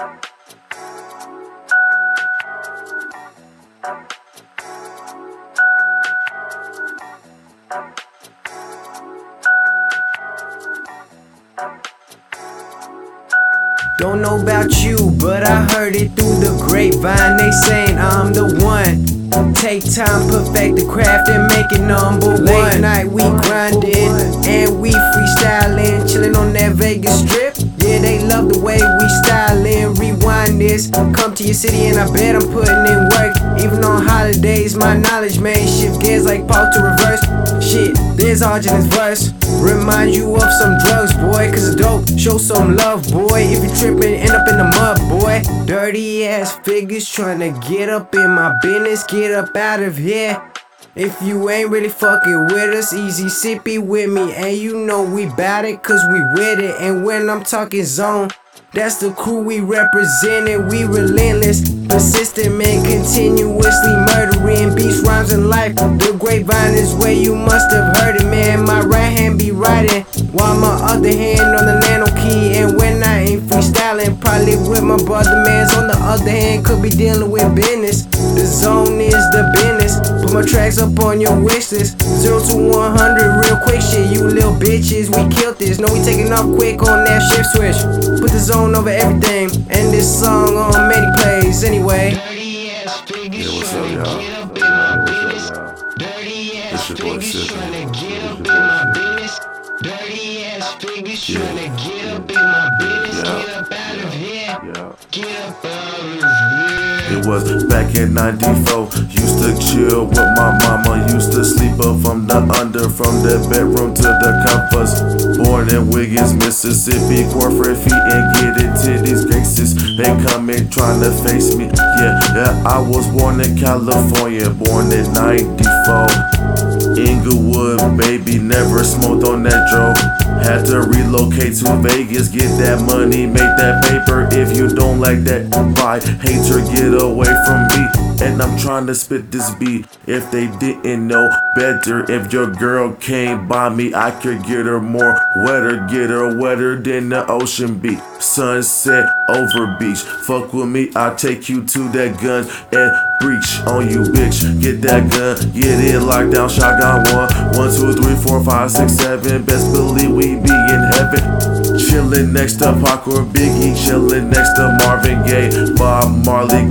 Don't know about you, but I heard it through the grapevine. They saying I'm the one. Take time, perfect the craft, and make it number one. Late night we grinding and we freestyling, chilling on that Vegas strip. They love the way we styling. Rewind this, come to your city and I bet I'm putting in work. Even on holidays, my knowledge may shift gears like Paul to reverse. Shit, there's his verse. Remind you of some drugs, boy, cause it's dope. Show some love, boy. If you trippin', end up in the mud, boy. Dirty ass figures tryna get up in my business, get up out of here. If you ain't really fucking with us, easy sippy with me. And you know we bout it, cause we with it. And when I'm talking zone, that's the crew we represented. We relentless, persistent, man, continuously murdering beats, rhymes, and life. The grapevine is where you must have heard it, man. My right hand be writing, while my other hand on the nano key. And when I ain't freestyling, probably with my brother, man's on the other hand, could be dealing with business. The zone is the business. Put my tracks up on your wish list. Zero to 100, real quick shit. You little bitches, we killed this. No, we taking off quick on that shift switch. Put the zone over everything. And this song on many plays anyway. Yeah, what's up, y'all? It's your boy Sippin'. Dirty ass figures tryna get up in my business. Yeah. Get up out of here. Yeah. Get up out of here. It was back in 94. Used to chill with my mama. Used to sleep up from the under, from the bedroom to the covers. Born in Wiggins, Mississippi. Corporate feet and get it to these gangsters. They coming trying to face me. Yeah, yeah, I was born in California. Born in 94. Inglewood, baby, never smoked on that dro. Had to relocate to Vegas, get that money, make that paper. If you don't like that, bye. Hater, get away from me. And I'm trying to spit this beat. If they didn't know better, if your girl came by me, I could get her more wetter, get her wetter than the ocean beat. Sunset over beach. Fuck with me, I'll take you to that gun and breach on you, bitch. Get that gun, get it locked down, shotgun one. One, two, three, four, five, six, seven. Best believe we be in heaven. Chillin' next to Pac or Biggie, chillin' next to Marvin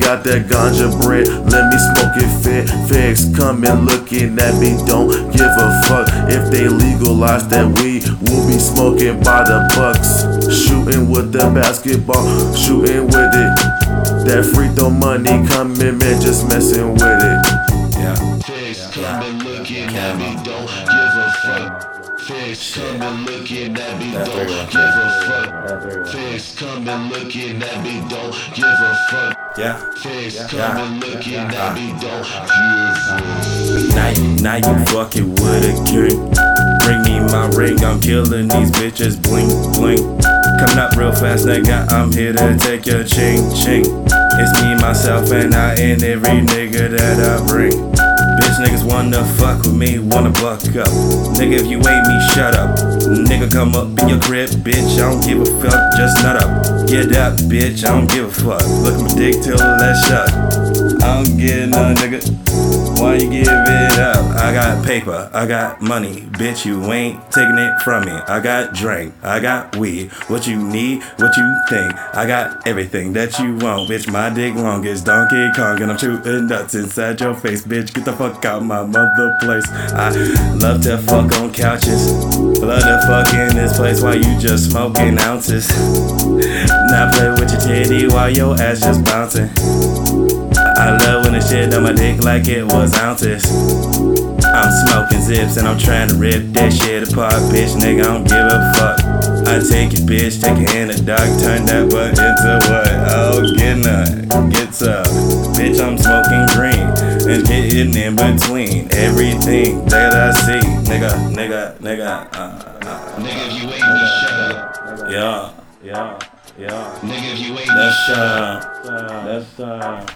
got that ganja bread. Let me smoke it fit. Figs coming looking at me, don't give a fuck. If they legalize that weed, we'll be smoking by the bucks. Shooting with the basketball, shooting with it. That free throw money coming, man, just messing with it. Yeah. Figs coming looking at me, don't give a fuck. Figs coming looking at me, don't give a fuck. Figs coming looking at me, don't give a fuck. Yeah. Figs coming looking at me, don't give a fuck. Now, now you fucking with a king. Bring me my ring, I'm killing these bitches, Blink, blink. Coming up real fast, nigga, I'm here to take your ching ching. It's me, myself, and I, and every nigga that I bring. Bitch niggas wanna fuck with me, wanna buck up. Nigga, if you ain't me, shut up. Nigga, come up in your crib, bitch, I don't give a fuck, just nut up. Get up, bitch, I don't give a fuck. Look at my dick till that's shut. I don't get none, nigga. Paper, I got money, bitch. You ain't taking it from me. I got drink, I got weed. What you need, what you think? I got everything that you want, bitch. My dick long as Donkey Kong, and I'm shooting nuts inside your face, bitch. Get the fuck out my mother place. I love to fuck on couches, love to fuck in this place while you just smoking ounces. Now play with your titty while your ass just bouncing. I love when the shit on my dick like it was ounces. I'm smoking zips and I'm trying to rip that shit apart, bitch. Nigga, I don't give a fuck. I take it, bitch, take it in the dark, turn that butt into what? Oh, get none, get some. Bitch, I'm smoking green and getting in between everything that I see. Nigga, nigga, nigga, uh, uh, Nigga, if you ain't me, shut up. yeah, yeah, yeah. Nigga, if you ain't me, That's shut up. uh, that's uh.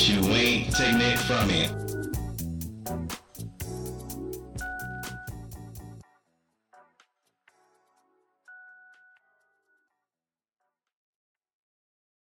money, you ain't taking it from me.